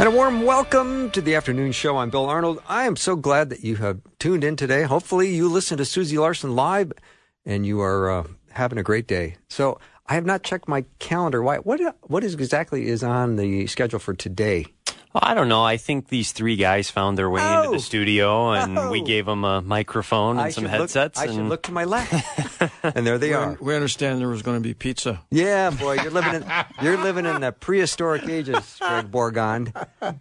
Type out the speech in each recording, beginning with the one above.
And a warm welcome to the afternoon show. I'm Bill Arnold. I am so glad that you have tuned in today. Hopefully, you listen to Susie Larson live and you are uh, having a great day. So, I have not checked my calendar. Why? What? What is exactly is on the schedule for today? Well, I don't know. I think these three guys found their way Oh. into the oh. studio, and Oh. we gave them a microphone and I some should look- headsets. I and should look to my left, and there they are. We understand there was going to be pizza. Yeah, boy, you're living in you're living in the prehistoric ages, Greg Bourgond.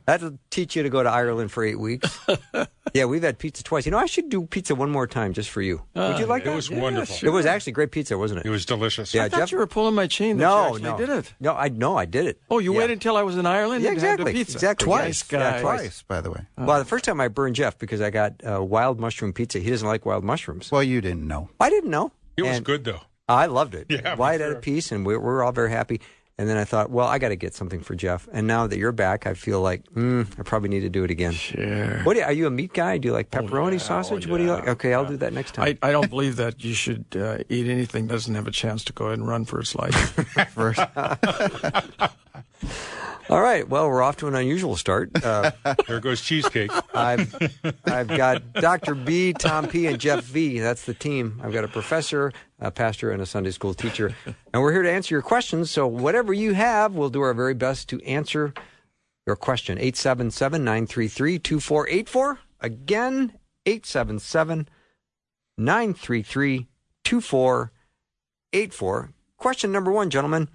That'll teach you to go to Ireland for eight weeks. Yeah, we've had pizza twice. You know, I should do pizza one more time just for you. Would you like It that? was wonderful. It was actually great pizza, wasn't it? It was delicious. Yeah, I thought Jeff- you were pulling my chain. That no, you no, did it. No, I no, I did it. Oh, you Yeah. waited until I was in Ireland Yeah, and had exactly, the pizza. exactly. Twice, Yeah, guys. twice. by the way. Well, the first time I burned Jeff because I got uh, wild mushroom pizza. He doesn't like wild mushrooms. Well, you didn't know. I didn't know. It was And good though. I loved it. Yeah, me Wyatt had a piece, and we we were all very happy. And then I thought, well, I got to get something for Jeff. And now that you're back, I feel like mm, I probably need to do it again. Sure. What you, are you a meat guy? Do you like pepperoni yeah, sausage? oh, What do you like? Okay, I'll do that next time. I, I don't believe that you should uh, eat anything that doesn't have a chance to go ahead and run for its life. First, All right. Well, we're off to an unusual start. Uh, There goes cheesecake. I've I've got Dr. B, Tom P, and Jeff V. That's the team. I've got a professor, a pastor, and a Sunday school teacher, and we're here to answer your questions. So whatever you have, we'll do our very best to answer your question. 877-933-2484. Again, 877-933-2484. Question number one, gentlemen.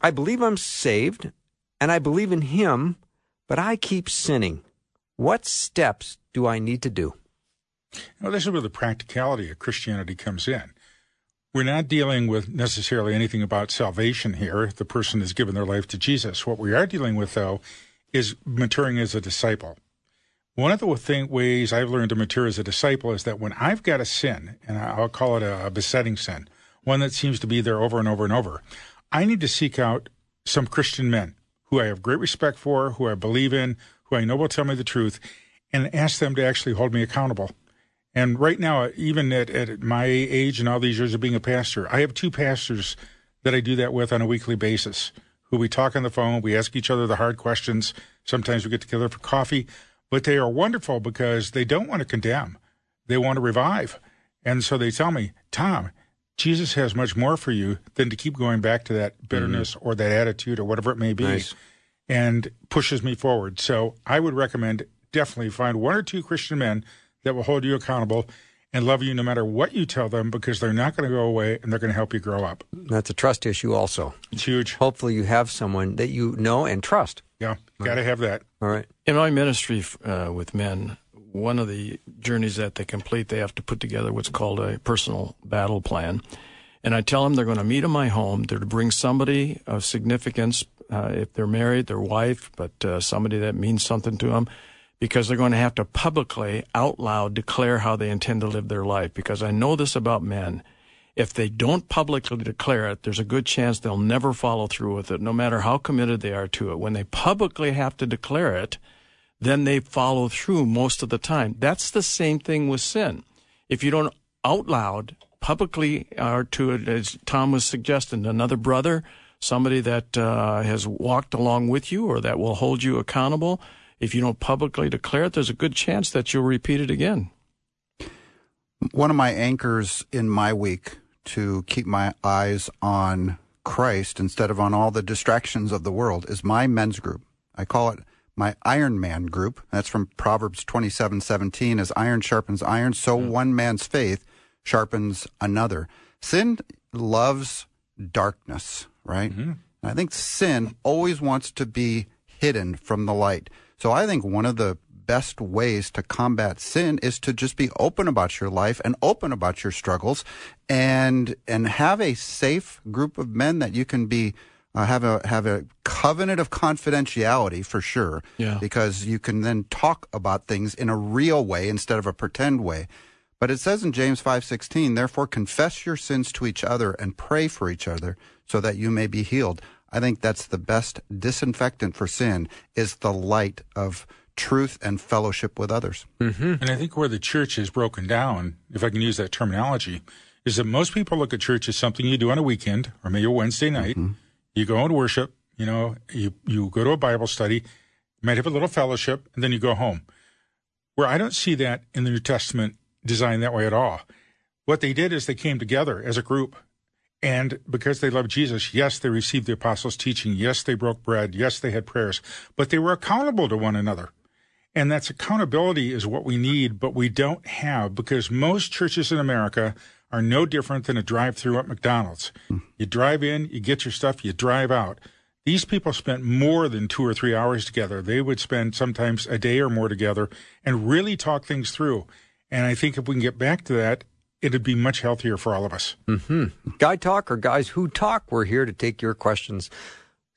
I believe I'm saved, and I believe in Him, but I keep sinning. What steps do I need to do? Well, this is where the practicality of Christianity comes in. We're not dealing with necessarily anything about salvation here. The person has given their life to Jesus. What we are dealing with, though, is maturing as a disciple. One of the thing, ways I've learned to mature as a disciple is that when I've got a sin, and I'll call it a besetting sin, one that seems to be there over and over and over, I need to seek out some Christian men who I have great respect for, who I believe in, who I know will tell me the truth, and ask them to actually hold me accountable. And right now, even at, at my age and all these years of being a pastor, I have two pastors that I do that with on a weekly basis who we talk on the phone. We ask each other the hard questions. Sometimes we get together for coffee, but they are wonderful because they don't want to condemn. They want to revive. And so they tell me, Tom, Jesus has much more for you than to keep going back to that bitterness or that attitude or whatever it may be Nice. and pushes me forward. So I would recommend definitely find one or two Christian men that will hold you accountable and love you no matter what you tell them because they're not going to go away and they're going to help you grow up. That's a trust issue, also. It's huge. Hopefully, you have someone that you know and trust. Yeah, got to have that. All right. In my ministry uh, with men, one of the journeys that they complete, they have to put together what's called a personal battle plan. And I tell them they're going to meet in my home. They're to bring somebody of significance, uh, if they're married, their wife, but uh, somebody that means something to them, because they're going to have to publicly, out loud, declare how they intend to live their life. Because I know this about men. If they don't publicly declare it, there's a good chance they'll never follow through with it, no matter how committed they are to it. When they publicly have to declare it, then they follow through most of the time. That's the same thing with sin. If you don't out loud, publicly, or to, as Tom was suggesting, another brother, somebody that uh, has walked along with you or that will hold you accountable, if you don't publicly declare it, there's a good chance that you'll repeat it again. one of my anchors in my week to keep my eyes on Christ instead of on all the distractions of the world is my men's group. I call it my Iron Man group. That's from Proverbs twenty-seven seventeen. As iron sharpens iron, so hmm. one man's faith sharpens another. Sin loves darkness, right? Mm-hmm. I think sin always wants to be hidden from the light. So I think one of the best ways to combat sin is to just be open about your life and open about your struggles and and have a safe group of men that you can be Uh, have a have a covenant of confidentiality for sure, Yeah. because you can then talk about things in a real way instead of a pretend way. But it says in James 5:16, "Therefore confess your sins to each other and pray for each other so that you may be healed." I think that's the best disinfectant for sin is the light of truth and fellowship with others. And I think where the church is broken down, if I can use that terminology, is that most people look at church as something you do on a weekend or maybe a Wednesday night. You go and worship, you know, you, you go to a Bible study, you might have a little fellowship, and then you go home. Where I don't see that in the New Testament designed that way at all. What they did is they came together as a group. And because they loved Jesus, yes, they received the apostles' teaching. Yes, they broke bread. Yes, they had prayers, but they were accountable to one another. And that's accountability is what we need, but we don't have because most churches in America are no different than a drive through at McDonald's. You drive in, you get your stuff, you drive out. These people spent more than two or three hours together. They would spend sometimes a day or more together and really talk things through. And I think if we can get back to that, it'd be much healthier for all of us. Mm-hmm. Guy Talk or Guys Who Talk, we're here to take your questions.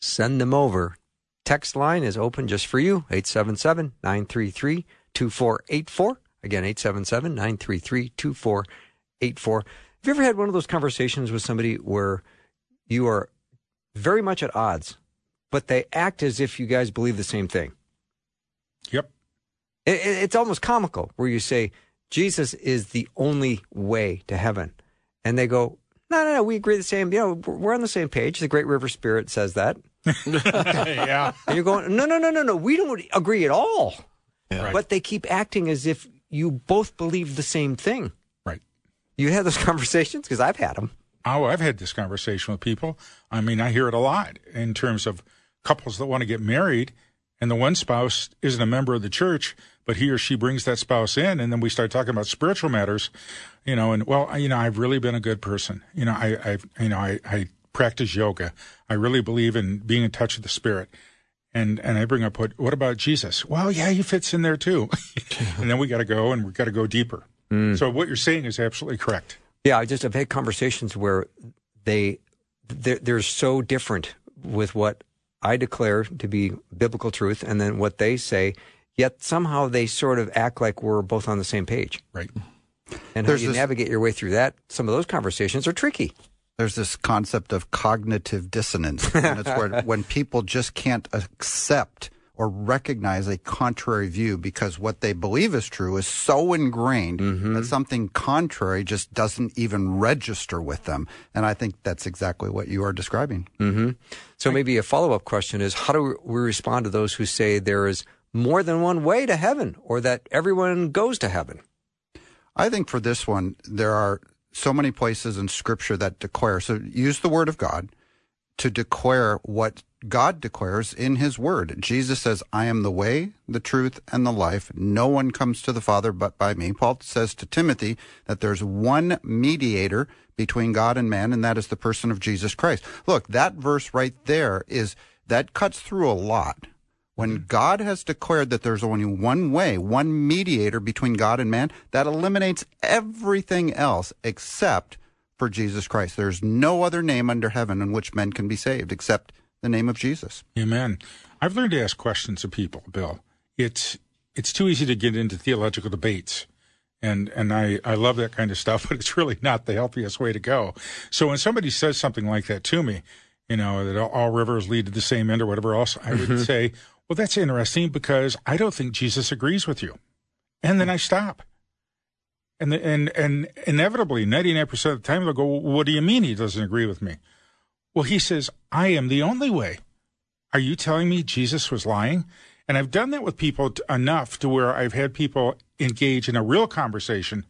Send them over. Text line is open just for you 877 933 2484. Again, 877 933 2484. Have you ever had one of those conversations with somebody where you are very much at odds, but they act as if you guys believe the same thing? Yep. It, it- it's almost comical where you say Jesus is the only way to heaven, and they go, "No, no, no, we agree the same. You know, we're we're on the same page. The Great River Spirit says that." yeah. And you're going, "No, no, no, no, no. We don't agree at all." Yeah. But they keep acting as if you both believe the same thing. You had those conversations because I've had them. Oh, I've had this conversation with people. I mean, I hear it a lot in terms of couples that want to get married, and the one spouse isn't a member of the church, but he or she brings that spouse in, and then we start talking about spiritual matters, you know. And well, you know, I've really been a good person. You know, I, I've, you know, I, I practice yoga. I really believe in being in touch with the spirit. And and I bring up what what about Jesus? Well, yeah, he fits in there too. and then we got to go and we got to go deeper. Mm. So what you're saying is absolutely correct. Yeah, I just have had conversations where they they're, they're so different with what I declare to be biblical truth and then what they say, yet somehow they sort of act like we're both on the same page. Right. And There's how you this- navigate your way through that, some of those conversations are tricky. There's this concept of cognitive dissonance, and it's where when people just can't accept or recognize a contrary view because what they believe is true is so ingrained mm-hmm. that something contrary just doesn't even register with them. And I think that's exactly what you are describing. Mm-hmm. So maybe a follow up question is how do we respond to those who say there is more than one way to heaven or that everyone goes to heaven? I think for this one, there are so many places in Scripture that declare. So use the Word of God to declare what God declares in His Word. Jesus says, I am the way, the truth, and the life. No one comes to the Father but by me. Paul says to Timothy that there's one mediator between God and man, and that is the person of Jesus Christ. Look, that verse right there is, that cuts through a lot. When mm-hmm. God has declared that there's only one way, one mediator between God and man, that eliminates everything else except for Jesus Christ. There's no other name under heaven in which men can be saved except the name of Jesus. Amen. I've learned to ask questions of people, Bill. It's it's too easy to get into theological debates. And and I, I love that kind of stuff, but it's really not the healthiest way to go. So when somebody says something like that to me, you know, that all, all rivers lead to the same end or whatever else, I would mm-hmm. say, Well, that's interesting because I don't think Jesus agrees with you. And then I stop. And the, and and inevitably, ninety nine percent of the time they'll go, What do you mean he doesn't agree with me? Well, he says, I am the only way. Are you telling me Jesus was lying? And I've done that with people t- enough to where I've had people engage in a real conversation.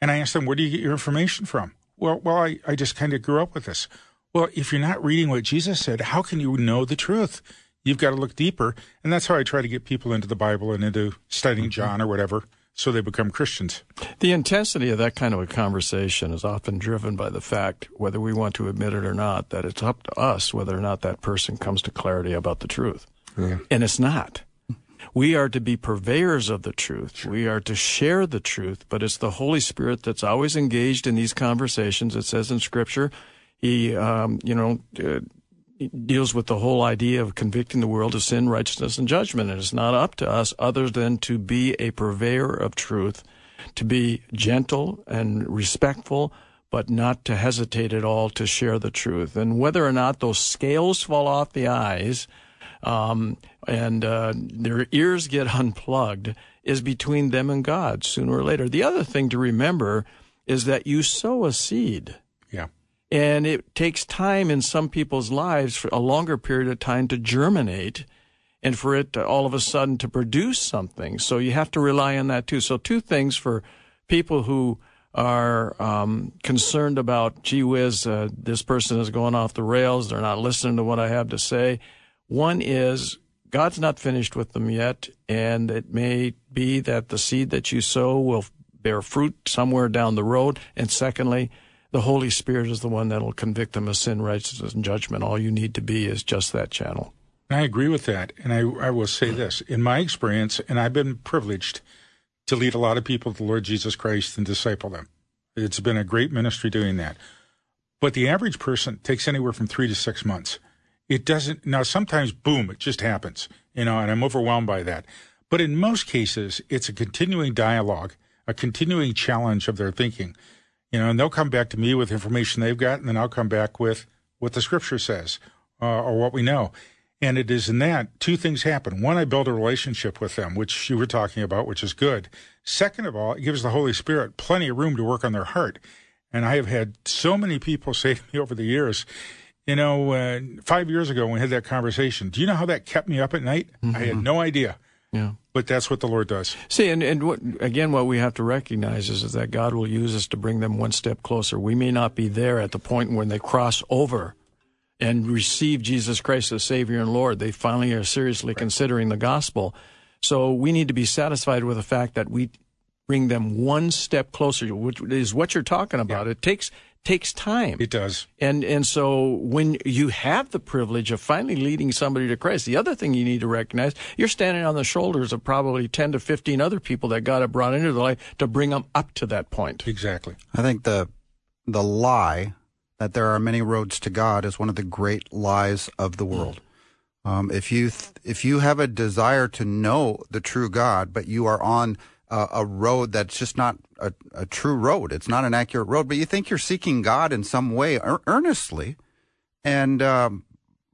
And I ask them, where do you get your information from? Well, well, I, I just kind of grew up with this. Well, if you're not reading what Jesus said, how can you know the truth? You've got to look deeper. And that's how I try to get people into the Bible and into studying mm-hmm. John or whatever so they become Christians. The intensity of that kind of a conversation is often driven by the fact, whether we want to admit it or not, that it's up to us whether or not that person comes to clarity about the truth. And it's not. We are to be purveyors of the truth. We are to share the truth, but it's the Holy Spirit that's always engaged in these conversations. It says in Scripture, He, um, you know, uh, deals with the whole idea of convicting the world of sin, righteousness, and judgment. And it's not up to us other than to be a purveyor of truth, to be gentle and respectful, but not to hesitate at all to share the truth. And whether or not those scales fall off the eyes um, and uh, their ears get unplugged is between them and God sooner or later. The other thing to remember is that you sow a seed. And it takes time in some people's lives for a longer period of time to germinate and for it to all of a sudden to produce something. So you have to rely on that too. So two things for people who are um, concerned about, gee whiz, uh, this person is going off the rails. They're not listening to what I have to say. One is God's not finished with them yet, and it may be that the seed that you sow will bear fruit somewhere down the road. And secondly, the Holy Spirit is the one that will convict them of sin, righteousness, and judgment. All you need to be is just that channel. I agree with that. And I, I will say this in my experience, and I've been privileged to lead a lot of people to the Lord Jesus Christ and disciple them. It's been a great ministry doing that. But the average person takes anywhere from three to six months. It doesn't, now sometimes, boom, it just happens, you know, and I'm overwhelmed by that. But in most cases, it's a continuing dialogue, a continuing challenge of their thinking, you know, and they'll come back to me with information they've got, and then I'll come back with what the scripture says uh, or what we know. And it is in that two things happen. One, I build a relationship with them, which you were talking about, which is good. Second of all, it gives the Holy Spirit plenty of room to work on their heart. And I have had so many people say to me over the years, you know, uh, five years ago when we had that conversation, do you know how that kept me up at night? Mm-hmm. I had no idea. Yeah. But that's what the Lord does. See, and, and what, again, what we have to recognize is, is that God will use us to bring them one step closer. We may not be there at the point when they cross over and receive Jesus Christ as Savior and Lord. They finally are seriously considering the gospel. So we need to be satisfied with the fact that we bring them one step closer, which is what you're talking about. Yeah. It takes takes time. It does. And and so when you have the privilege of finally leading somebody to Christ, the other thing you need to recognize, you're standing on the shoulders of probably 10 to 15 other people that God had brought into the life to bring them up to that point. Exactly. I think the the lie that there are many roads to God is one of the great lies of the world. Um, if you th- if you have a desire to know the true God, but you are on a, a road that's just not a, a, true road, it's not an accurate road, but you think you're seeking God in some way er- earnestly, and um,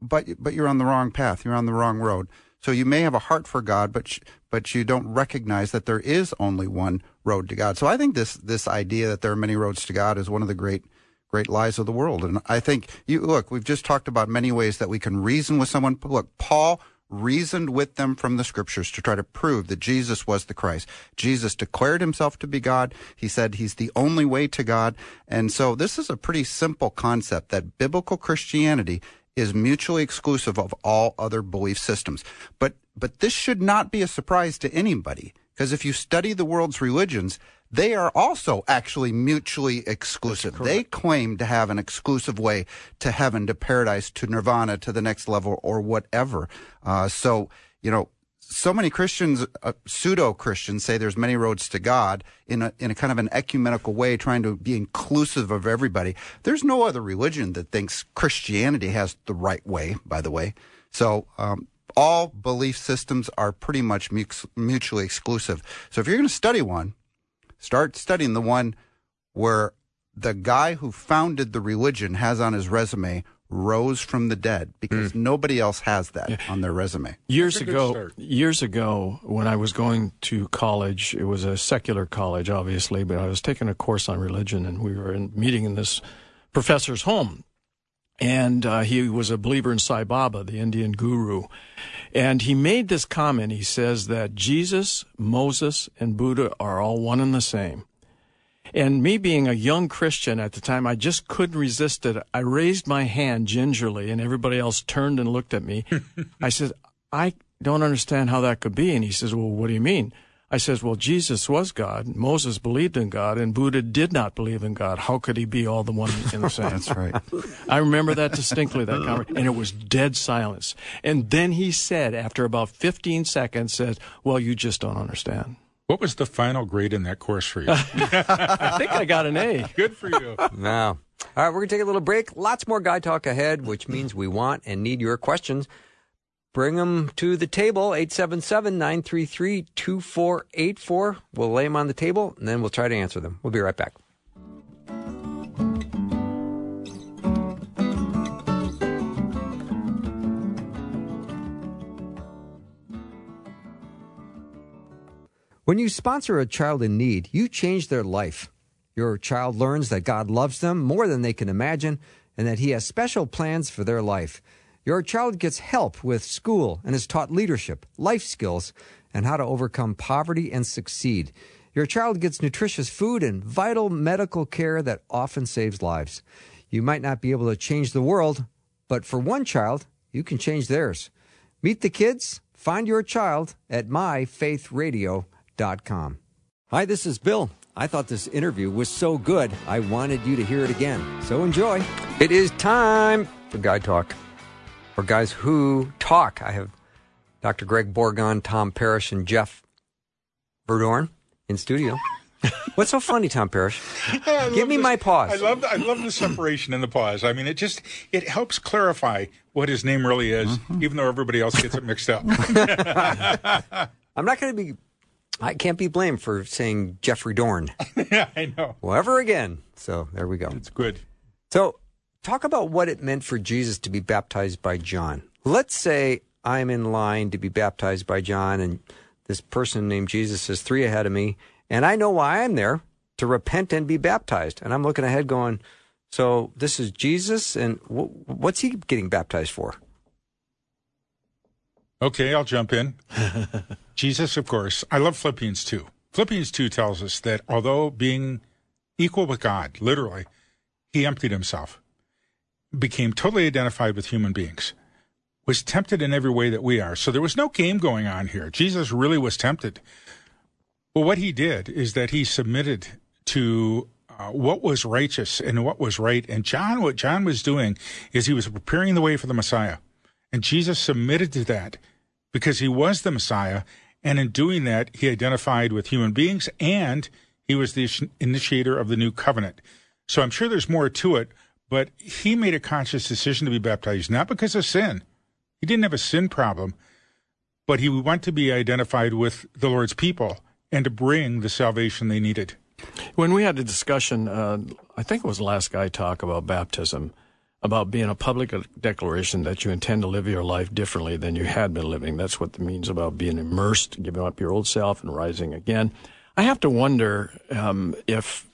but but you're on the wrong path, you're on the wrong road. So you may have a heart for God, but sh- but you don't recognize that there is only one road to God. So I think this this idea that there are many roads to God is one of the great great lies of the world. And I think you look, we've just talked about many ways that we can reason with someone. Look, Paul reasoned with them from the scriptures to try to prove that Jesus was the Christ. Jesus declared himself to be God. He said he's the only way to God. And so this is a pretty simple concept that biblical Christianity is mutually exclusive of all other belief systems. But but this should not be a surprise to anybody because if you study the world's religions, they are also actually mutually exclusive. They claim to have an exclusive way to heaven, to paradise, to nirvana, to the next level, or whatever. Uh, so, you know, so many Christians, uh, pseudo Christians, say there's many roads to God in a in a kind of an ecumenical way, trying to be inclusive of everybody. There's no other religion that thinks Christianity has the right way. By the way, so um, all belief systems are pretty much mutually exclusive. So if you're going to study one, Start studying the one where the guy who founded the religion has on his resume rose from the dead because mm. nobody else has that yeah. on their resume. Years ago, years ago when I was going to college, it was a secular college obviously, but I was taking a course on religion and we were in, meeting in this professor's home. And uh, he was a believer in Sai Baba, the Indian guru. And he made this comment. He says that Jesus, Moses, and Buddha are all one and the same. And me being a young Christian at the time, I just couldn't resist it. I raised my hand gingerly, and everybody else turned and looked at me. I said, I don't understand how that could be. And he says, Well, what do you mean? I says, well, Jesus was God. Moses believed in God, and Buddha did not believe in God. How could he be all the one in the same? That's right. I remember that distinctly, that conversation, and it was dead silence. And then he said, after about 15 seconds, says, well, you just don't understand. What was the final grade in that course for you? I think I got an A. Good for you. Now, all right, we're going to take a little break. Lots more Guy Talk ahead, which means we want and need your questions. Bring them to the table, 877 933 2484. We'll lay them on the table and then we'll try to answer them. We'll be right back. When you sponsor a child in need, you change their life. Your child learns that God loves them more than they can imagine and that He has special plans for their life. Your child gets help with school and is taught leadership, life skills, and how to overcome poverty and succeed. Your child gets nutritious food and vital medical care that often saves lives. You might not be able to change the world, but for one child, you can change theirs. Meet the kids, find your child at myfaithradio.com. Hi, this is Bill. I thought this interview was so good, I wanted you to hear it again. So enjoy. It is time for Guy Talk, or Guys Who Talk. I have Dr. Greg Bourgond, Tom Parrish, and Jeff Verdoorn in studio. What's so funny, Tom Parrish? Give me this- my pause. I love the, I love the separation in the pause. I mean, it just it helps clarify what his name really is, Mm-hmm. even though everybody else gets it mixed up. I'm not going to be, I can't be blamed for saying Jeffrey Dorn. yeah, I know. Well, ever again. So there we go. It's good. So, talk about what it meant for Jesus to be baptized by John. Let's say I'm in line to be baptized by John, and this person named Jesus is three ahead of me, and I know why I'm there to repent and be baptized. And I'm looking ahead going, so this is Jesus, and wh- what's he getting baptized for? Okay, I'll jump in. Jesus, of course. I love Philippians 2. Philippians 2 tells us that although being equal with God, literally, he emptied himself, became totally identified with human beings, was tempted in every way that we are. So there was no game going on here. Jesus really was tempted. Well, what he did is that he submitted to uh, what was righteous and what was right. And John, what John was doing is he was preparing the way for the Messiah. And Jesus submitted to that because he was the Messiah. And in doing that, he identified with human beings and he was the initiator of the new covenant. So I'm sure there's more to it, but he made a conscious decision to be baptized, not because of sin. He didn't have a sin problem, but he wanted to be identified with the Lord's people and to bring the salvation they needed. When we had a discussion, uh, I think it was the last guy talk about baptism, about being a public declaration that you intend to live your life differently than you had been living. That's what it means about being immersed, giving up your old self and rising again. I have to wonder um, if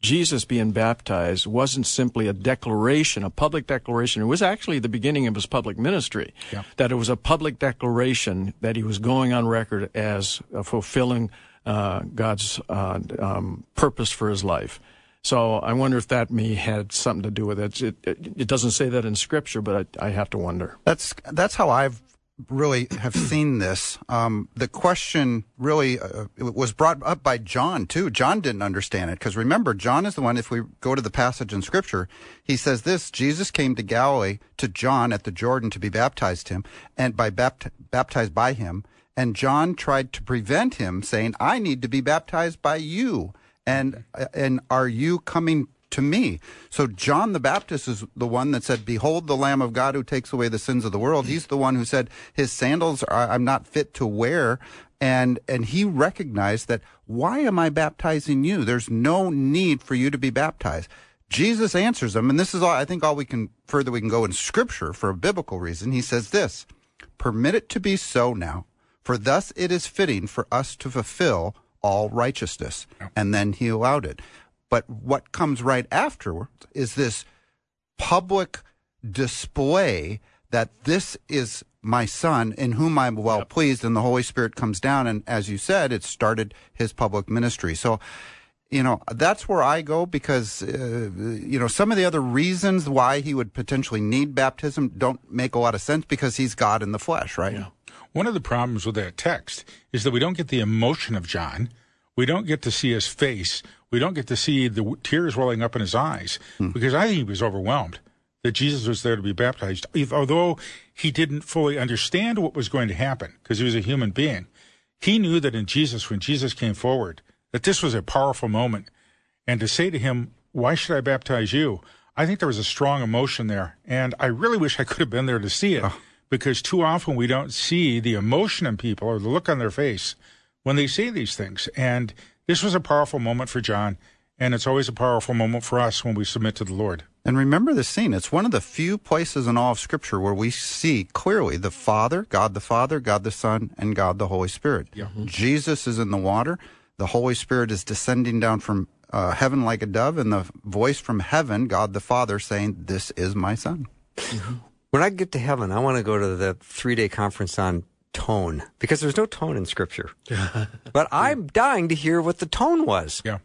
Jesus being baptized wasn't simply a declaration, a public declaration. It was actually the beginning of his public ministry. Yeah. That it was a public declaration that he was going on record as uh, fulfilling uh, God's uh, um, purpose for his life. So I wonder if that may had something to do with it. It, it, it doesn't say that in Scripture, but I, I have to wonder. That's that's how I've really have seen this. Um, the question really uh, it was brought up by John too. John didn't understand it because remember, John is the one. If we go to the passage in Scripture, he says this: Jesus came to Galilee to John at the Jordan to be baptized him, and by bapt- baptized by him. And John tried to prevent him, saying, "I need to be baptized by you." And and are you coming to me. So John the Baptist is the one that said, "Behold, the Lamb of God who takes away the sins of the world." He's the one who said, "His sandals are, I'm not fit to wear." And and he recognized that. Why am I baptizing you? There's no need for you to be baptized. Jesus answers him, and this is all I think all we can further we can go in Scripture for a biblical reason. He says this: "Permit it to be so now, for thus it is fitting for us to fulfill." all righteousness. And then he allowed it. But what comes right afterwards is this public display that this is my son in whom I'm well Yep. pleased, and the Holy Spirit comes down. And as you said, it started his public ministry. So, you know, that's where I go because, uh, you know, some of the other reasons why he would potentially need baptism don't make a lot of sense because he's God in the flesh, right? Yeah. One of the problems with that text is that we don't get the emotion of John. We don't get to see his face. We don't get to see the tears welling up in his eyes hmm. because I think he was overwhelmed that Jesus was there to be baptized. If- Although he didn't fully understand what was going to happen because he was a human being, He knew that in Jesus, when Jesus came forward, that this was a powerful moment. And to say to him, Why should I baptize you? I think there was a strong emotion there. And I really wish I could have been there to see it because too often we don't see the emotion in people or the look on their face when they say these things. And this was a powerful moment for John. And it's always a powerful moment for us when we submit to the Lord. And remember the scene. It's one of the few places in all of Scripture where we see clearly the Father, God the Father, God the Son, and God the Holy Spirit. Jesus is in the water. The Holy Spirit is descending down from uh, heaven like a dove, and the voice from heaven, God the Father, saying, This is my Son. When I get to heaven, I want to go to the three day conference on tone because there's no tone in Scripture. but I'm dying to hear what the tone was. Yeah.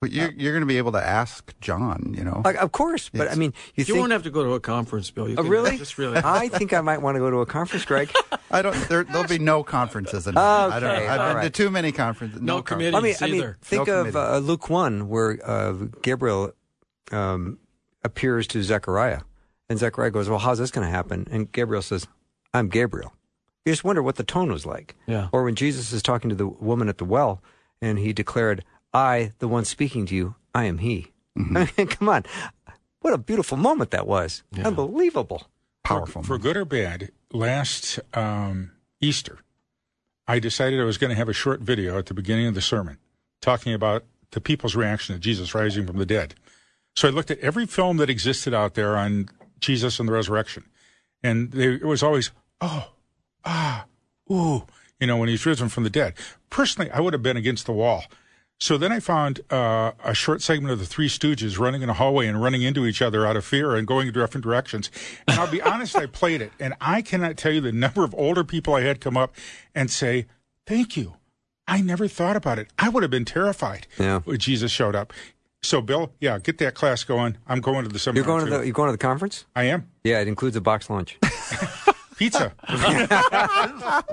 But you're, you're going to be able to ask John, you know. Like, of course, but I mean, you, You think. won't have to go to a conference, Bill. You Oh, can really? Just really. I think I might want to go to a conference, Greg. I don't. There, there'll be no conferences in Okay, I don't know. I've all been to right. too many conferences. No con- committee. I mean, I mean, either. think No of committee. uh, Luke one, where uh, Gabriel um, appears to Zechariah, and Zechariah goes, "Well, how's this going to happen?" And Gabriel says, "I'm Gabriel." You just wonder what the tone was like. Yeah. Or when Jesus is talking to the woman at the well, and he declared, "I, the one speaking to you, I am He." Mm-hmm. I mean, come on, what a beautiful moment that was! Unbelievable. Powerful. For, for good or bad, last um, Easter, I decided I was going to have a short video at the beginning of the sermon talking about the people's reaction to Jesus rising from the dead. So I looked at every film that existed out there on Jesus and the resurrection, and they, it was always, oh, ah, ooh, you know, when he's risen from the dead. Personally, I would have been against the wall. So then I found uh, a short segment of the Three Stooges running in a hallway and running into each other out of fear and going in different directions. And I'll be honest, I played it, and I cannot tell you the number of older people I had come up and say, "Thank you." I never thought about it. I would have been terrified Yeah. when Jesus showed up. So, Bill, yeah, get that class going. I'm going to the seminar. You're going to the you're going to the conference? I am Yeah, it includes a box lunch. pizza.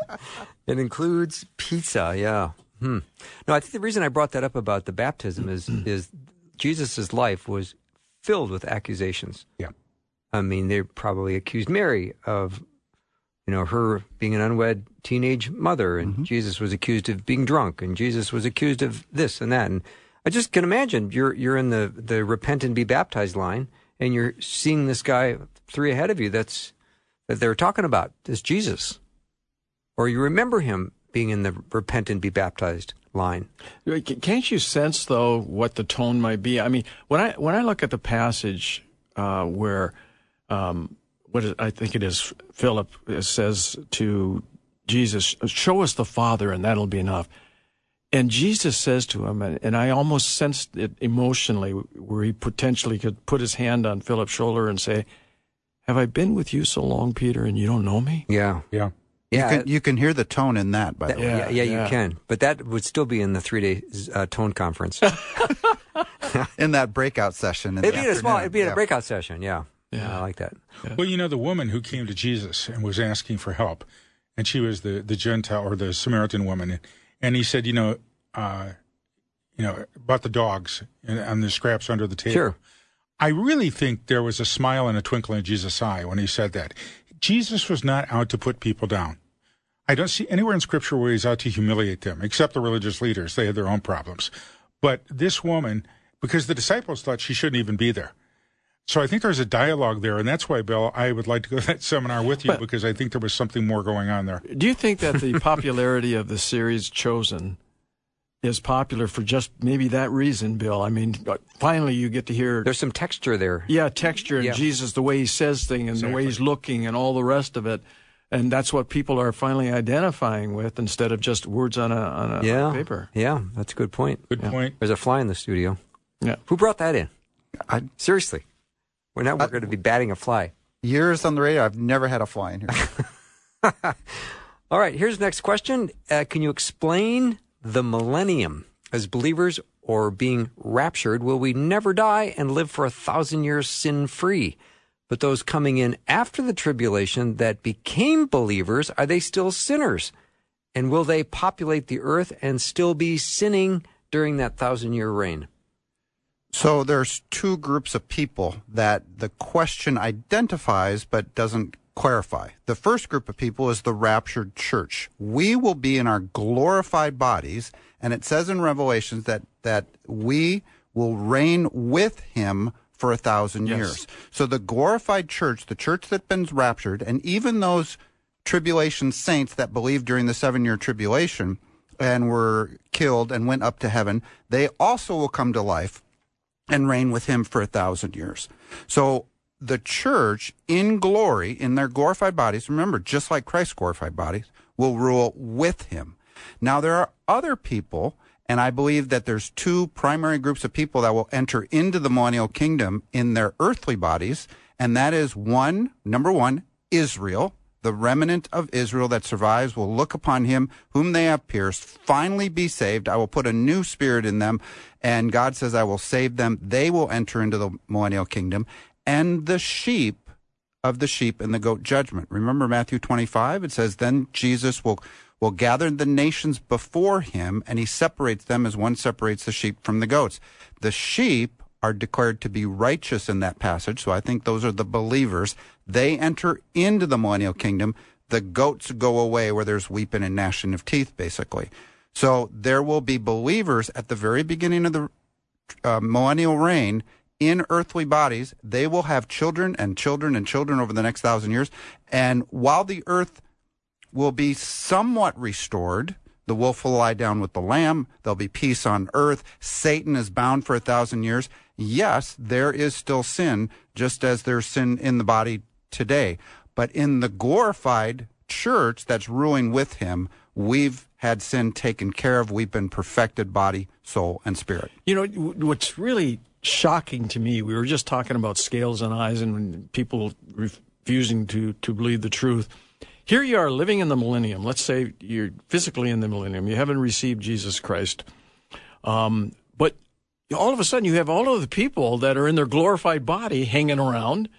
It includes pizza, yeah. Hmm. No, I think the reason I brought that up about the baptism is is Jesus' life was filled with accusations. Yeah. I mean, they probably accused Mary of, you know, her being an unwed teenage mother, and Jesus was accused of being drunk, and Jesus was accused of this and that, and I just can imagine you're you're in the the repent and be baptized line, and you're seeing this guy three ahead of you. That's that they're talking about is Jesus, or you remember him being in the repent and be baptized line. Can't you sense though what the tone might be? I mean, when I when I look at the passage uh, where um, what is, I think it is Philip says to Jesus, "Show us the Father, and that'll be enough." And Jesus says to him, and, and I almost sensed it emotionally, where he potentially could put his hand on Philip's shoulder and say, "Have I been with you so long, Peter, and you don't know me?" Yeah, Yeah. yeah, You can, you can hear the tone in that, by that- the way. yeah, yeah, yeah. You can, but that would still be in the three day uh, tone conference. In that breakout session. in it'd the be in a small. It'd be in a breakout session. Yeah, Yeah. I like that. Well, you know, the woman who came to Jesus and was asking for help, and she was the, the Gentile or the Samaritan woman, and he said, you know, uh, you know, about the dogs and, and the scraps under the table. Sure. I really think there was a smile and a twinkle in Jesus' eye when he said that. Jesus was not out to put people down. I don't see anywhere in Scripture where he's out to humiliate them, except the religious leaders. They had their own problems. But this woman, because the disciples thought she shouldn't even be there. So I think there's a dialogue there, and that's why, Bill, I would like to go to that seminar with you But- because I think there was something more going on there. Do you think that the popularity of the series Chosen is popular for just maybe that reason, Bill? I mean, uh, finally you get to hear, There's some texture there. yeah, texture and Yeah. Jesus, the way he says things and the way he's looking and all the rest of it. And that's what people are finally identifying with instead of just words on a, on a Yeah, paper. Yeah, that's a good point. Good point. There's a fly in the studio. Yeah. Who brought that in? I, Seriously, we're not. We're going to be batting a fly. years on the radio, I've never had a fly in here. All right, here's the next question. Uh, can you explain the millennium? As believers or being raptured, will we never die and live for a thousand years sin free? But those coming in after the tribulation that became believers, are they still sinners? And will they populate the earth and still be sinning during that thousand year reign? So there's two groups of people that the question identifies but doesn't clarify. The first group of people is the raptured church. We will be in our glorified bodies, and it says in Revelations that that we will reign with him for a thousand Yes. years. So the glorified church, the church that's been raptured, and even those tribulation saints that believed during the seven year tribulation and were killed and went up to heaven, they also will come to life and reign with him for a thousand years. So the church in glory, in their glorified bodies, remember, just like Christ's glorified bodies, will rule with him. Now, there are other people, and I believe that there's two primary groups of people that will enter into the millennial kingdom in their earthly bodies, and that is one, number one, Israel. The remnant of Israel that survives will look upon him whom they have pierced, finally be saved. I will put a new spirit in them. And God says, I will save them. They will enter into the millennial kingdom. And the sheep of the sheep and the goat judgment. Remember Matthew 25? It says, Then Jesus will, will gather the nations before him, and he separates them as one separates the sheep from the goats. The sheep are declared to be righteous in that passage. So I think those are the believers. They enter into the millennial kingdom. The goats go away where there's weeping and gnashing of teeth, basically. So there will be believers at the very beginning of the uh, millennial reign in earthly bodies. They will have children and children and children over the next thousand years. And while the earth will be somewhat restored, the wolf will lie down with the lamb. There'll be peace on earth. Satan is bound for a thousand years. Yes, there is still sin, just as there's sin in the body today. But in the glorified church that's ruling with him, we've had sin taken care of. We've been perfected body, soul, and spirit. You know, what's really shocking to me, we were just talking about scales and eyes and people refusing to, to believe the truth. Here you are living in the millennium. Let's say you're physically in the millennium. You haven't received Jesus Christ. Um, but all of a sudden you have all of the people that are in their glorified body hanging around.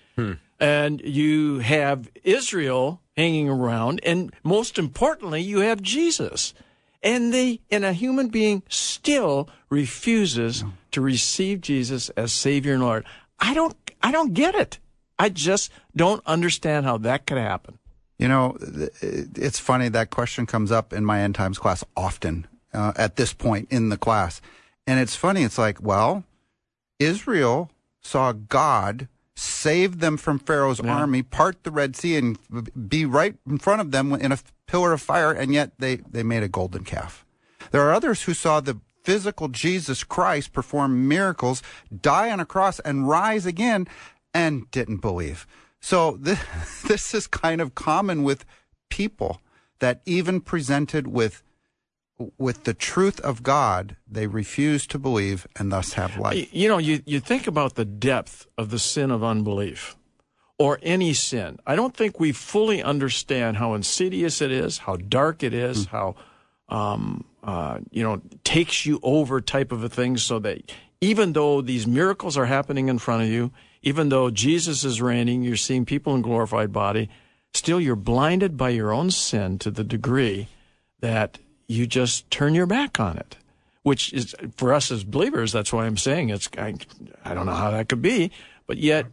And you have Israel hanging around. And most importantly, you have Jesus. And they, and a human being still refuses to receive Jesus as Savior and Lord. I don't, I don't get it. I just don't understand how that could happen. You know, it's funny that question comes up in my end times class often uh, at this point in the class. And it's funny. It's like, well, Israel saw God save them from Pharaoh's army, part the Red Sea, and be right in front of them in a pillar of fire, and yet they, they made a golden calf. There are others who saw the physical Jesus Christ perform miracles, die on a cross, and rise again, and didn't believe. So this, this is kind of common with people that even presented with with the truth of God, they refuse to believe and thus have life. You know, you, you think about the depth of the sin of unbelief or any sin. I don't think we fully understand how insidious it is, how dark it is, how, um, uh, you know, takes you over type of a thing so that even though these miracles are happening in front of you, even though Jesus is reigning, you're seeing people in glorified body, still you're blinded by your own sin to the degree that you just turn your back on it which is for us as believers. That's why I'm saying it's. I, I don't know how that could be, but yet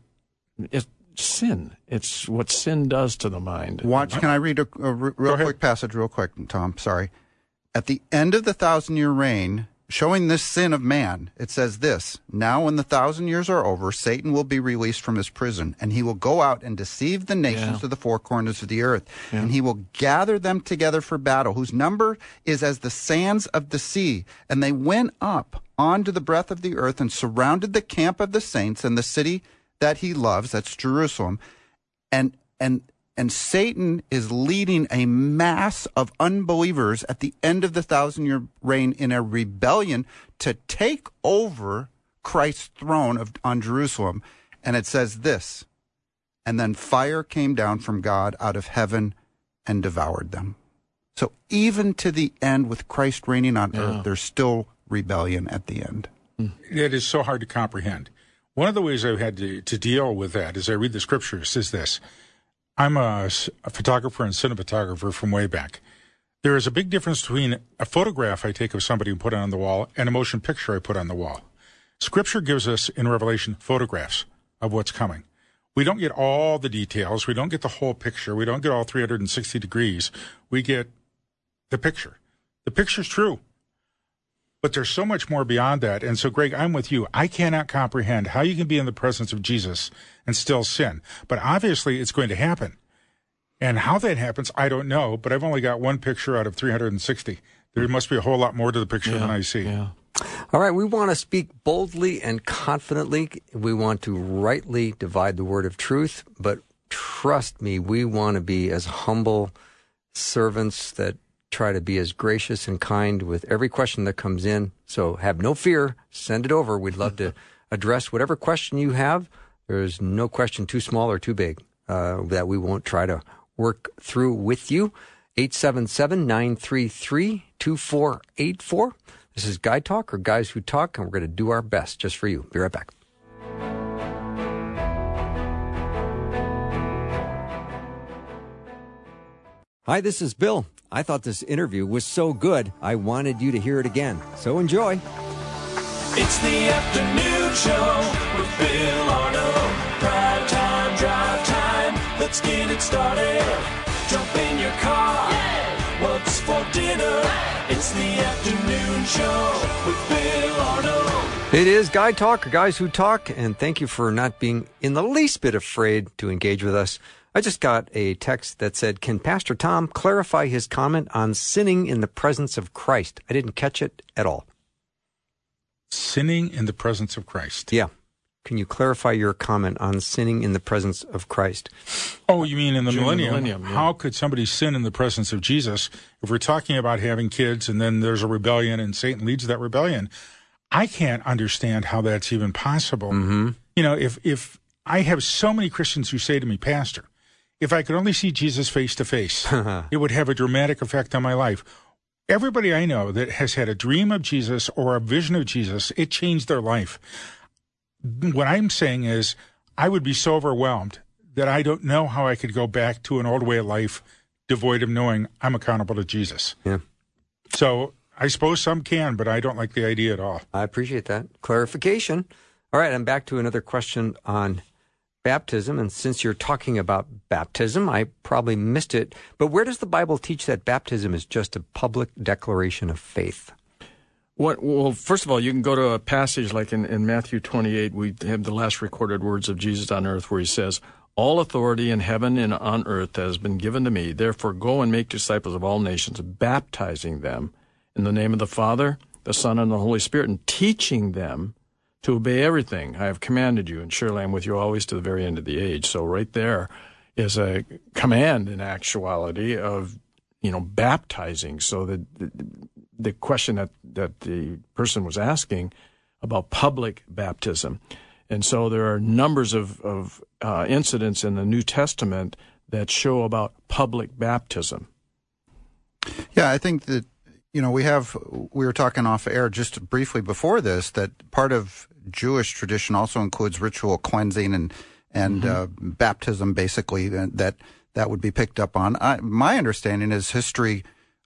it's sin. It's what sin does to the mind. Watch. Can I read a real quick passage, real quick, Tom? Sorry. At the end of the thousand year reign, showing this sin of man, it says this Now, when the thousand years are over, Satan will be released from his prison, and he will go out and deceive the nations Yeah. to the four corners of the earth. And he will gather them together for battle, whose number is as the sands of the sea. And they went up onto the breadth of the earth and surrounded the camp of the saints and the city that he loves, that's Jerusalem and and and Satan is leading a mass of unbelievers at the end of the thousand year reign in a rebellion to take over Christ's throne of on Jerusalem. And it says this, and then fire came down from God out of heaven and devoured them. So even to the end with Christ reigning on earth, there's still rebellion at the end. Hmm. It is so hard to comprehend. One of the ways I've had to, to deal with that as I read the scriptures is this. I'm a photographer and cinematographer from way back. There is a big difference between a photograph I take of somebody and put on the wall and a motion picture I put on the wall. Scripture gives us in Revelation photographs of what's coming. we don't get all the details. We don't get the whole picture. We don't get all 360 degrees. We get the picture. The picture's true. But there's so much more beyond that. And so, Greg, I'm with you. I cannot comprehend how you can be in the presence of Jesus and still sin. But obviously, it's going to happen. And how that happens, I don't know. But I've only got one picture out of 360. There must be a whole lot more to the picture Yeah, than I see. Yeah. All right, we want to speak boldly and confidently. We want to rightly divide the word of truth, but trust me, we want to be as humble servants that try to be as gracious and kind with every question that comes in. So have no fear, send it over. We'd love to address whatever question you have. There's no question too small or too big uh, that we won't try to work through with you. 877 933 2484. This is Guy Talk or Guys Who Talk, and we're going to do our best just for you. Be right back. Hi, this is Bill. I thought this interview was so good, I wanted you to hear it again. So enjoy. It's the afternoon show with Bill Arnold. Prime time, drive time. Let's get it started. Jump in your car. What's for dinner? It's the afternoon show with Bill Arnold. It is Guy Talk or Guys Who Talk, and thank you for not being in the least bit afraid to engage with us. I just got a text that said, Can Pastor Tom clarify his comment on sinning in the presence of Christ? I didn't catch it at all. Sinning in the presence of Christ. Yeah. Can you clarify your comment on sinning in the presence of Christ? Oh, you mean in the During the millennium? millennium, yeah. How could somebody sin in the presence of Jesus if we're talking about having kids and then there's a rebellion and Satan leads that rebellion? I can't understand how that's even possible. Mm-hmm. You know, if if I have so many Christians who say to me, Pastor, if I could only see Jesus face to face, it would have a dramatic effect on my life. Everybody I know that has had a dream of Jesus or a vision of Jesus, it changed their life. What I'm saying is, I would be so overwhelmed that I don't know how I could go back to an old way of life devoid of knowing I'm accountable to Jesus. Yeah. So I suppose some can, but I don't like the idea at all. I appreciate that clarification. All right, I'm back to another question on baptism. And since you're talking about baptism, I probably missed it. But where does the Bible teach that baptism is just a public declaration of faith? What, well, first of all, you can go to a passage like in, in Matthew 28. We have the last recorded words of Jesus on earth where he says, All authority in heaven and on earth has been given to me. Therefore, go and make disciples of all nations, baptizing them in the name of the Father, the Son, and the Holy Spirit, and teaching them to obey everything I have commanded you. And surely I'm with you always to the very end of the age. So, right there is a command in actuality of, you know, baptizing. So that the, the question that, that the person was asking about public baptism. And so there are numbers of, of uh, incidents in the New Testament that show about public baptism. Yeah, I think that you know we have we were talking off air just briefly before this that part of Jewish tradition also includes ritual cleansing and and uh, baptism, basically uh, that that would be picked up on. I, my understanding is history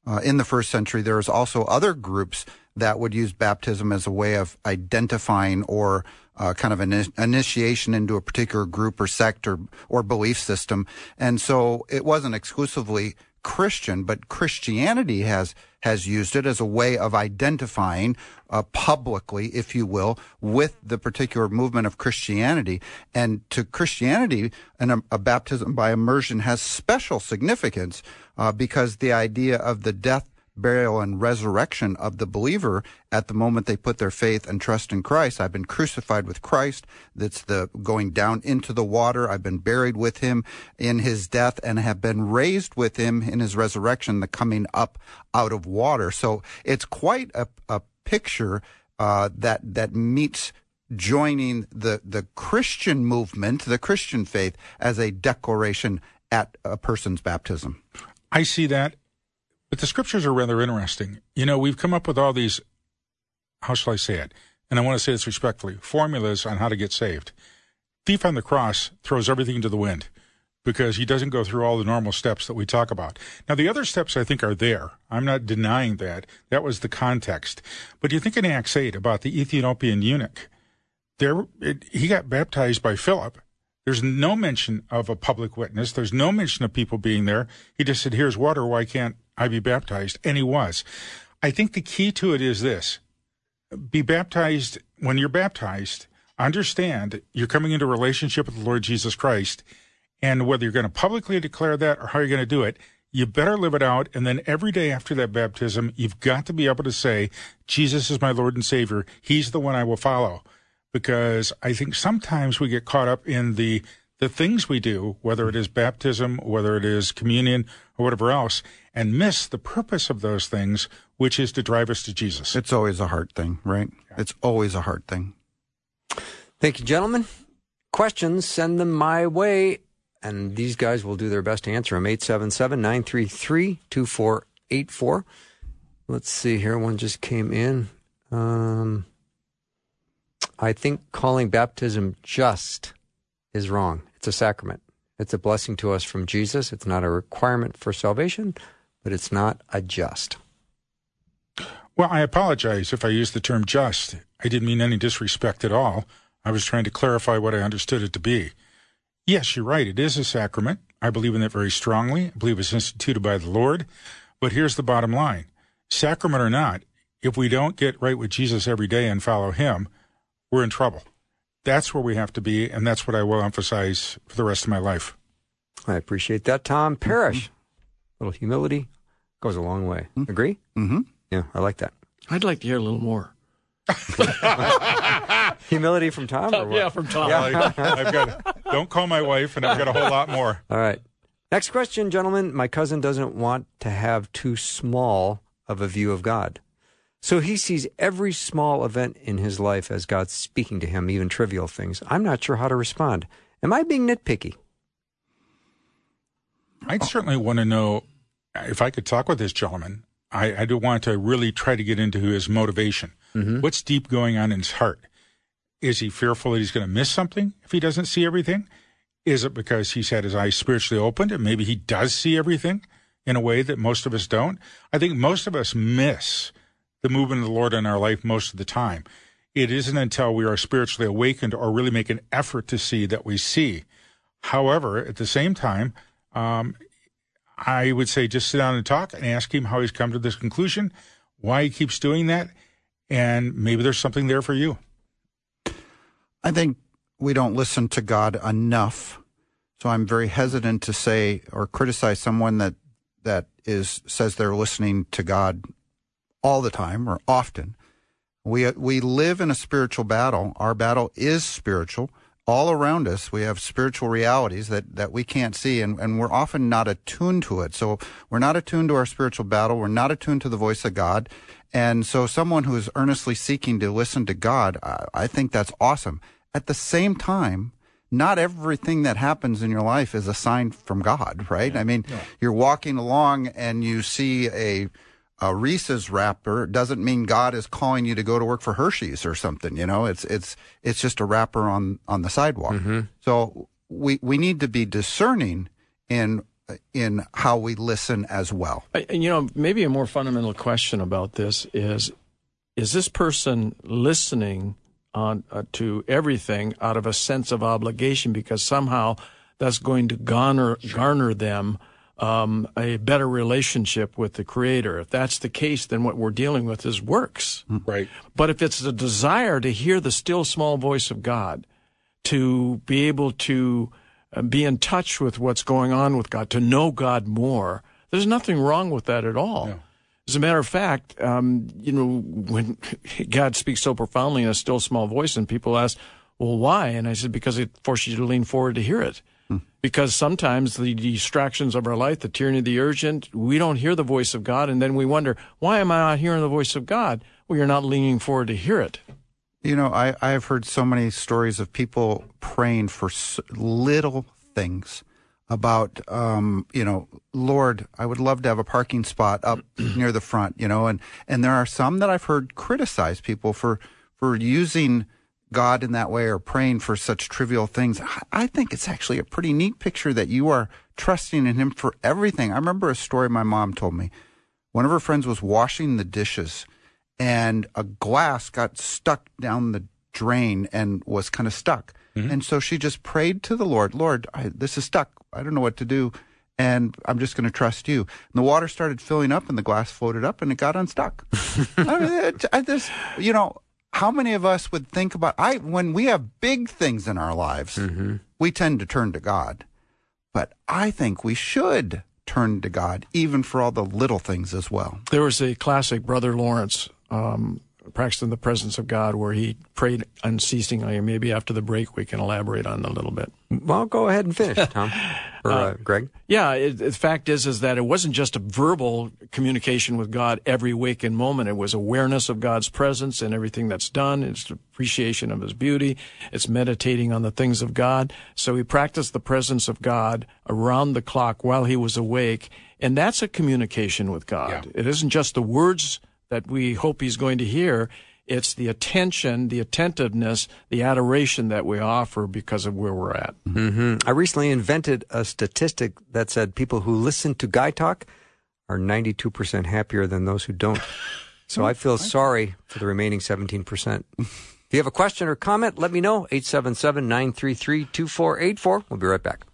uh, in the first century. There was also other groups that would use baptism as a way of identifying or uh, kind of an initiation into a particular group or sect or, or belief system. And so it wasn't exclusively Christian, but Christianity has has used it as a way of identifying uh, publicly, if you will, with the particular movement of Christianity. And to Christianity, an, a baptism by immersion has special significance uh, because the idea of the death burial and resurrection of the believer at the moment they put their faith and trust in Christ. I've been crucified with Christ. That's the going down into the water. I've been buried with him in his death and have been raised with him in his resurrection, the coming up out of water. So it's quite a, a picture uh, that that meets joining the the Christian movement, the Christian faith, as a declaration at a person's baptism. I see that, but the scriptures are rather interesting. You know, we've come up with all these, how shall I say it? And I want to say this respectfully formulas on how to get saved. Thief on the cross throws everything to the wind because he doesn't go through all the normal steps that we talk about. Now, the other steps I think are there. I'm not denying that. That was the context. But you think in Acts 8 about the Ethiopian eunuch. There, it, he got baptized by Philip, There's no mention of a public witness. There's no mention of people being there. He just said, Here's water. Why can't I be baptized? And he was. I think the key to it is this be baptized when you're baptized. Understand you're coming into a relationship with the Lord Jesus Christ. And whether you're going to publicly declare that or how you're going to do it, you better live it out. And then every day after that baptism, you've got to be able to say, Jesus is my Lord and Savior. He's the one I will follow because I think sometimes we get caught up in the the things we do, whether it is baptism, whether it is communion, or whatever else, and miss the purpose of those things, which is to drive us to Jesus. It's always a heart thing, right? It's always a heart thing. Thank you, gentlemen. Questions, send them my way, and these guys will do their best to answer them. 877 933 2484. Let's see here. One just came in. Um, I think calling baptism just is wrong. It's a sacrament. It's a blessing to us from Jesus. It's not a requirement for salvation, but it's not a just. Well, I apologize if I used the term just. I didn't mean any disrespect at all. I was trying to clarify what I understood it to be. Yes, you're right. It is a sacrament. I believe in it very strongly. I believe it's instituted by the Lord. But here's the bottom line sacrament or not, if we don't get right with Jesus every day and follow him, we're in trouble. That's where we have to be, and that's what I will emphasize for the rest of my life. I appreciate that, Tom Parrish. A little humility goes a long way. Agree? Mm-hmm. Yeah, I like that. I'd like to hear a little more. Humility from Tom? Or what? Yeah, from Tom. I, I've got. Don't call my wife, and I've got a whole lot more. All right. Next question, gentlemen. My cousin doesn't want to have too small of a view of God. So he sees every small event in his life as God speaking to him, even trivial things. I'm not sure how to respond. Am I being nitpicky? I'd certainly want to know if I could talk with this gentleman. I, I do want to really try to get into his motivation. Mm-hmm. What's deep going on in his heart? Is he fearful that he's going to miss something if he doesn't see everything? Is it because he's had his eyes spiritually opened and maybe he does see everything in a way that most of us don't? I think most of us miss the movement of the Lord in our life most of the time. It isn't until we are spiritually awakened or really make an effort to see that we see. However, at the same time, um, I would say just sit down and talk and ask him how he's come to this conclusion, why he keeps doing that, and maybe there's something there for you. I think we don't listen to God enough. So I'm very hesitant to say or criticize someone that that is says they're listening to God all the time or often. We we live in a spiritual battle. Our battle is spiritual. All around us, we have spiritual realities that, that we can't see, and, and we're often not attuned to it. So we're not attuned to our spiritual battle. We're not attuned to the voice of God. And so someone who is earnestly seeking to listen to God, I, I think that's awesome. At the same time, not everything that happens in your life is a sign from God, right? I mean, you're walking along and you see a, a Reese's wrapper doesn't mean God is calling you to go to work for Hershey's or something. You know, it's it's it's just a wrapper on on the sidewalk. So we we need to be discerning in in how we listen as well. And you know, maybe a more fundamental question about this is: Is this person listening on uh, to everything out of a sense of obligation because somehow that's going to garner garner them um, a better relationship with the Creator? If that's the case, then what we're dealing with is works. Right. But if it's the desire to hear the still small voice of God, to be able to uh, be in touch with what's going on with God, to know God more, there's nothing wrong with that at all. As a matter of fact, um, you know, when God speaks so profoundly in a still small voice, and people ask, well, why? And I said, because it forces you to lean forward to hear it. Because sometimes the distractions of our life, the tyranny of the urgent, we don't hear the voice of God, and then we wonder, why am I not hearing the voice of God? Well, you're not leaning forward to hear it. You know, I, I have heard so many stories of people praying for little things about, um, you know, Lord, I would love to have a parking spot up near the front, you know, and, and there are some that I've heard criticize people for, for using God in that way or praying for such trivial things. I- think it's actually a pretty neat picture that you are trusting in Him for everything. I remember a story my mom told me. One of her friends was washing the dishes and a glass got stuck down the drain and was kind of stuck. Mm-hmm. And so she just prayed to the Lord, Lord, I, this is stuck. I don't know what to do. And I'm just going to trust you. And the water started filling up and the glass floated up and it got unstuck. I mean, it, I just, you know, how many of us would think about, I, when we have big things in our lives, we tend to turn to God. But I think we should turn to God, even for all the little things as well. There was a classic Brother Lawrence um, practicing the presence of God where he prayed unceasingly. And maybe after the break, we can elaborate on it a little bit. Well, go ahead and finish, Tom or uh, Greg. Yeah, it, the fact is, is that it wasn't just a verbal communication with God every waking moment. It was awareness of God's presence and everything that's done. It's appreciation of His beauty. It's meditating on the things of God. So he practiced the presence of God around the clock while he was awake, and that's a communication with God. It isn't just the words that we hope He's going to hear. It's the attention, the attentiveness, the adoration that we offer because of where we're at. hmm I recently invented a statistic that said people who listen to Guy Talk are 92% happier than those who don't. So I feel sorry for the remaining 17%. If you have a question or comment, let me know. 877 933 2484. We'll be right back.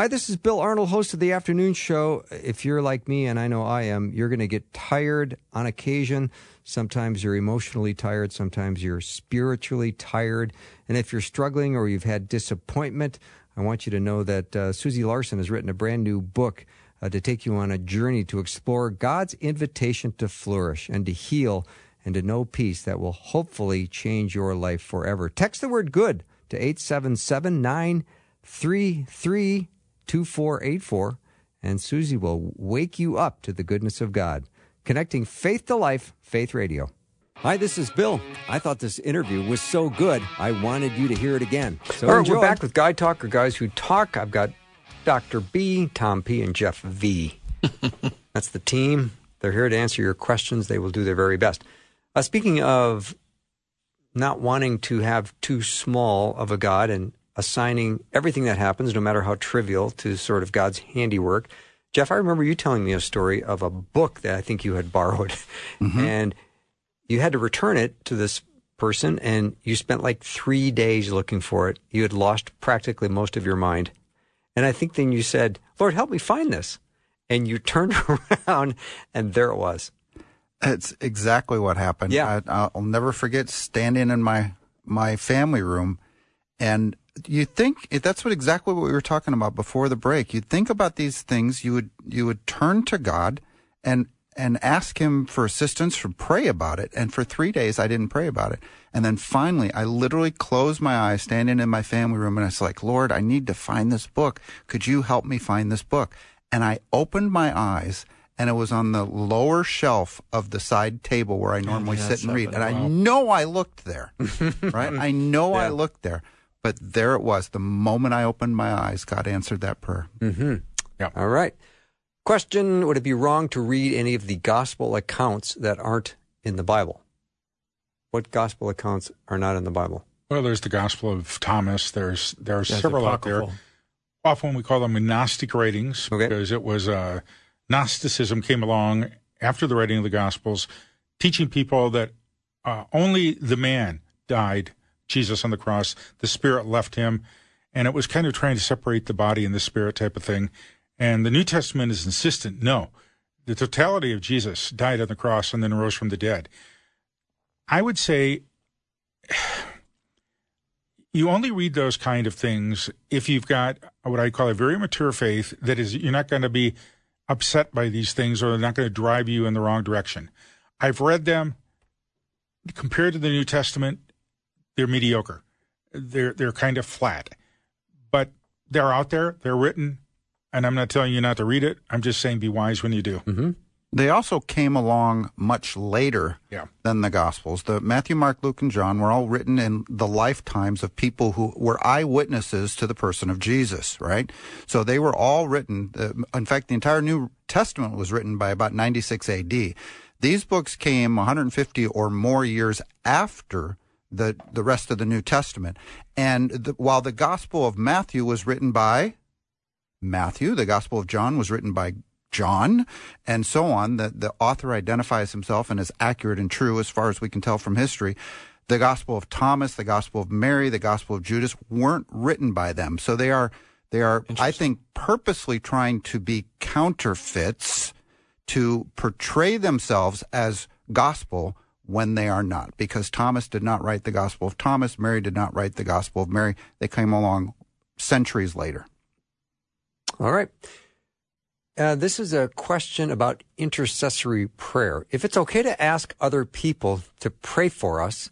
Hi, this is Bill Arnold, host of the afternoon show. If you're like me, and I know I am, you're going to get tired on occasion. Sometimes you're emotionally tired, sometimes you're spiritually tired. And if you're struggling or you've had disappointment, I want you to know that uh, Susie Larson has written a brand new book uh, to take you on a journey to explore God's invitation to flourish and to heal and to know peace that will hopefully change your life forever. Text the word good to 877 933 2484, and Susie will wake you up to the goodness of God. Connecting faith to life, Faith Radio. Hi, this is Bill. I thought this interview was so good, I wanted you to hear it again. So All right, enjoy. we're back with Guy Talk, or Guys Who Talk. I've got Dr. B, Tom P, and Jeff V. That's the team. They're here to answer your questions. They will do their very best. Uh, speaking of not wanting to have too small of a God and assigning everything that happens, no matter how trivial, to sort of God's handiwork. Jeff, I remember you telling me a story of a book that I think you had borrowed, mm-hmm. and you had to return it to this person, and you spent like three days looking for it. You had lost practically most of your mind. And I think then you said, Lord, help me find this. And you turned around, and there it was. It's exactly what happened. Yeah. I, I'll never forget standing in my my family room, and you think that's what exactly what we were talking about before the break. You'd think about these things. You would you would turn to God, and and ask Him for assistance, for pray about it. And for three days, I didn't pray about it. And then finally, I literally closed my eyes, standing in my family room, and I was like, Lord, I need to find this book. Could you help me find this book? And I opened my eyes and it was on the lower shelf of the side table where I normally yeah, sit and read. And I know I looked there, right? I know I looked there, but there it was. The moment I opened my eyes, God answered that prayer. Yeah. All right. Question Would it be wrong to read any of the gospel accounts that aren't in the Bible? What gospel accounts are not in the Bible? Well, there's the Gospel of Thomas. There's there are Yeah, it's several out there. apocryphal. Often we call them Gnostic writings Okay. because it was uh, Gnosticism came along after the writing of the Gospels, teaching people that uh, only the man died, Jesus on the cross. The spirit left him, and it was kind of trying to separate the body and the spirit type of thing. And the New Testament is insistent. No, the totality of Jesus died on the cross and then rose from the dead. I would say you only read those kind of things if you've got what I call a very mature faith that is you're not going to be upset by these things or they're not going to drive you in the wrong direction. I've read them compared to the New Testament, they're mediocre. They're they're kind of flat. But they're out there, they're written, and I'm not telling you not to read it. I'm just saying be wise when you do. They also came along much later Yeah. than the Gospels. The Matthew, Mark, Luke, and John were all written in the lifetimes of people who were eyewitnesses to the person of Jesus, right? So they were all written. Uh, in fact, the entire New Testament was written by about 96 AD. These books came 150 or more years after the the rest of the New Testament. And the, while the Gospel of Matthew was written by Matthew. The Gospel of John was written by John, and so on. The, the author identifies himself and is accurate and true as far as we can tell from history. The Gospel of Thomas, the Gospel of Mary, the Gospel of Judas weren't written by them. So they are, they are, I think, purposely trying to be counterfeits to portray themselves as gospel when they are not. Because Thomas did not write the Gospel of Thomas, Mary did not write the Gospel of Mary. They came along centuries later. All right. Uh, this is a question about intercessory prayer. If it's okay to ask other people to pray for us,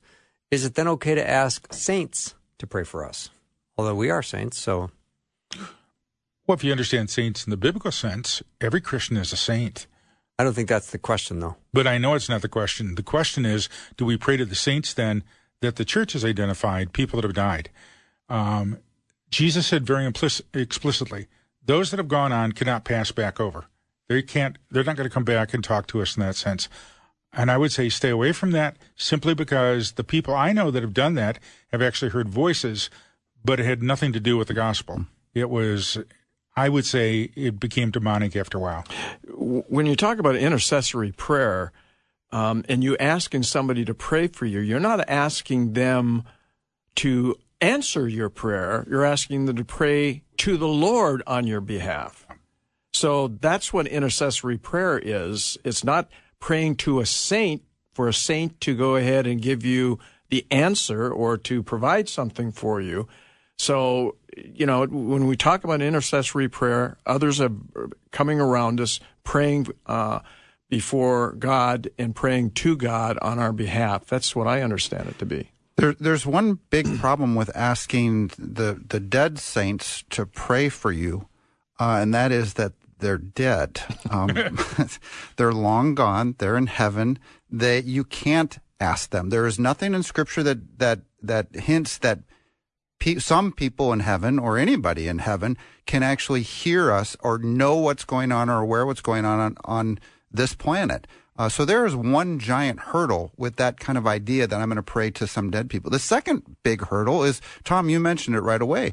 is it then okay to ask saints to pray for us? Although we are saints, so Well, if you understand saints in the biblical sense, every Christian is a saint. I don't think that's the question, though. But I know it's not the question. The question is, do we pray to the saints then that the church has identified, people that have died? Um, Jesus said very implic- explicitly, those that have gone on cannot pass back over. They can't, they're not going to come back and talk to us in that sense. And I would say stay away from that simply because the people I know that have done that have actually heard voices, but it had nothing to do with the gospel. It was, I would say, it became demonic after a while. when you talk about intercessory prayer um, and you asking somebody to pray for you, you're not asking them to answer your prayer. You're asking them to pray to the Lord on your behalf. So that's what intercessory prayer is. It's not praying to a saint for a saint to go ahead and give you the answer or to provide something for you. So, you know, when we talk about intercessory prayer, others are coming around us praying uh, before God and praying to God on our behalf. That's what I understand it to be. There, there's one big problem with asking the, the dead saints to pray for you, uh, and that is that they're dead. Um, they're long gone. They're in heaven. They you can't ask them. There is nothing in Scripture that that that hints that pe- some people in heaven or anybody in heaven can actually hear us or know what's going on or aware what's going on on, on this planet. Uh, so there is one giant hurdle with that kind of idea that I'm going to pray to some dead people. The second big hurdle is, Tom, you mentioned it right away.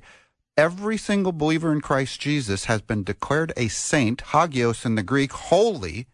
Every single believer in Christ Jesus has been declared a saint, hagios in the Greek, holy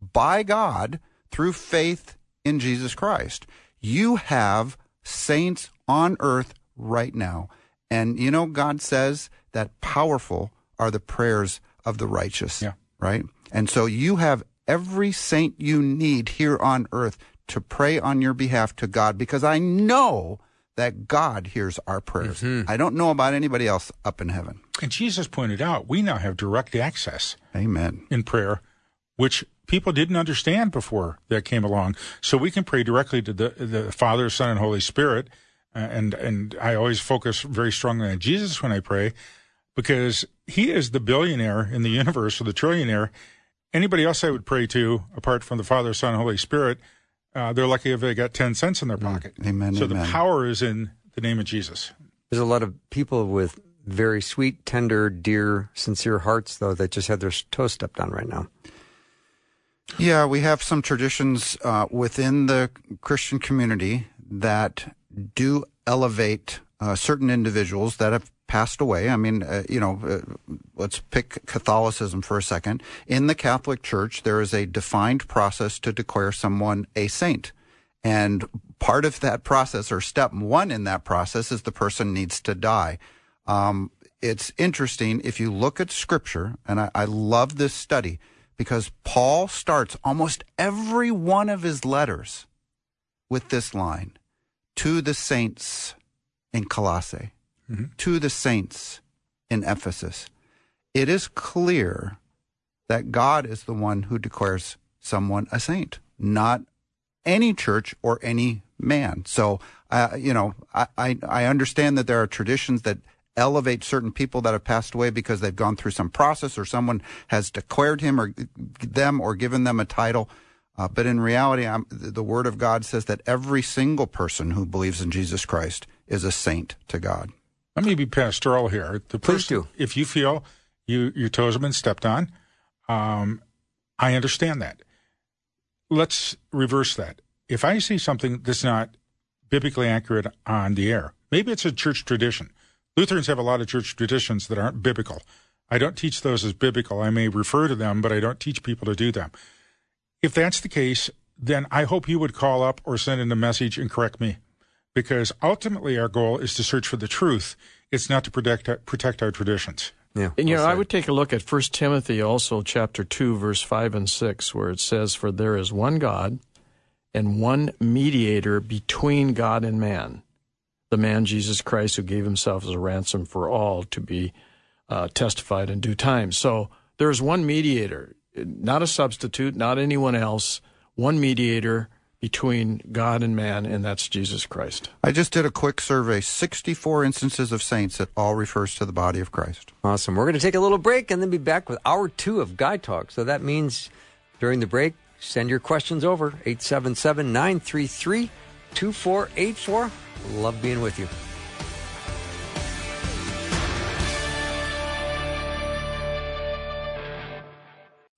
by God through faith in Jesus Christ. You have saints on earth right now. And you know, God says that powerful are the prayers of the righteous. Yeah. Right? And so you have every saint you need here on earth to pray on your behalf to God because I know that God hears our prayers. Mm-hmm. I don't know about anybody else up in heaven. And Jesus pointed out, we now have direct access Amen. in prayer, which people didn't understand before that came along. So we can pray directly to the, the Father, Son, and Holy Spirit. Uh, and, and I always focus very strongly on Jesus when I pray because he is the billionaire in the universe or the trillionaire. Anybody else I would pray to, apart from the Father, Son, and Holy Spirit, uh, they're lucky if they got 10 cents in their pocket. Amen, So the power is in the name of Jesus. There's a lot of people with very sweet, tender, dear, sincere hearts, though, that just had their toes stepped on right now. Yeah, we have some traditions uh, within the Christian community that do elevate uh, certain individuals that have passed away. I mean, uh, you know, uh, let's pick Catholicism for a second. In the Catholic Church, there is a defined process to declare someone a saint. And part of that process, or step one in that process, is the person needs to die. Um, it's interesting if you look at scripture, and I, I love this study because Paul starts almost every one of his letters with this line to the saints in Colossae, to the saints in Ephesus. It is clear that God is the one who declares someone a saint, not any church or any man. So, uh, you know, I, I, I understand that there are traditions that elevate certain people that have passed away because they've gone through some process or someone has declared him or them or given them a title. Uh, but in reality, I'm, the Word of God says that every single person who believes in Jesus Christ is a saint to God. Let me be pastoral here. The Please person, do. If you feel you your toes have been stepped on, um, I understand that. Let's reverse that. If I see something that's not biblically accurate on the air, maybe it's a church tradition. Lutherans have a lot of church traditions that aren't biblical. I don't teach those as biblical. I may refer to them, but I don't teach people to do them. If that's the case, then I hope you would call up or send in a message and correct me. Because ultimately, our goal is to search for the truth. It's not to protect, protect our traditions. Yeah. And you know, well I would take a look at First Timothy also chapter 2 verse 5 and 6 where it says for there is one God and one mediator between God and man the man Jesus Christ who gave himself as a ransom for all to be uh, testified in due time. So there is one mediator, not a substitute, not anyone else, one mediator between God and man and that's Jesus Christ. I just did a quick survey 64 instances of saints that all refers to the body of Christ. Awesome. We're going to take a little break and then be back with hour two of Guy Talk. So that means during the break, send your questions over 877 933 2484. Love being with you.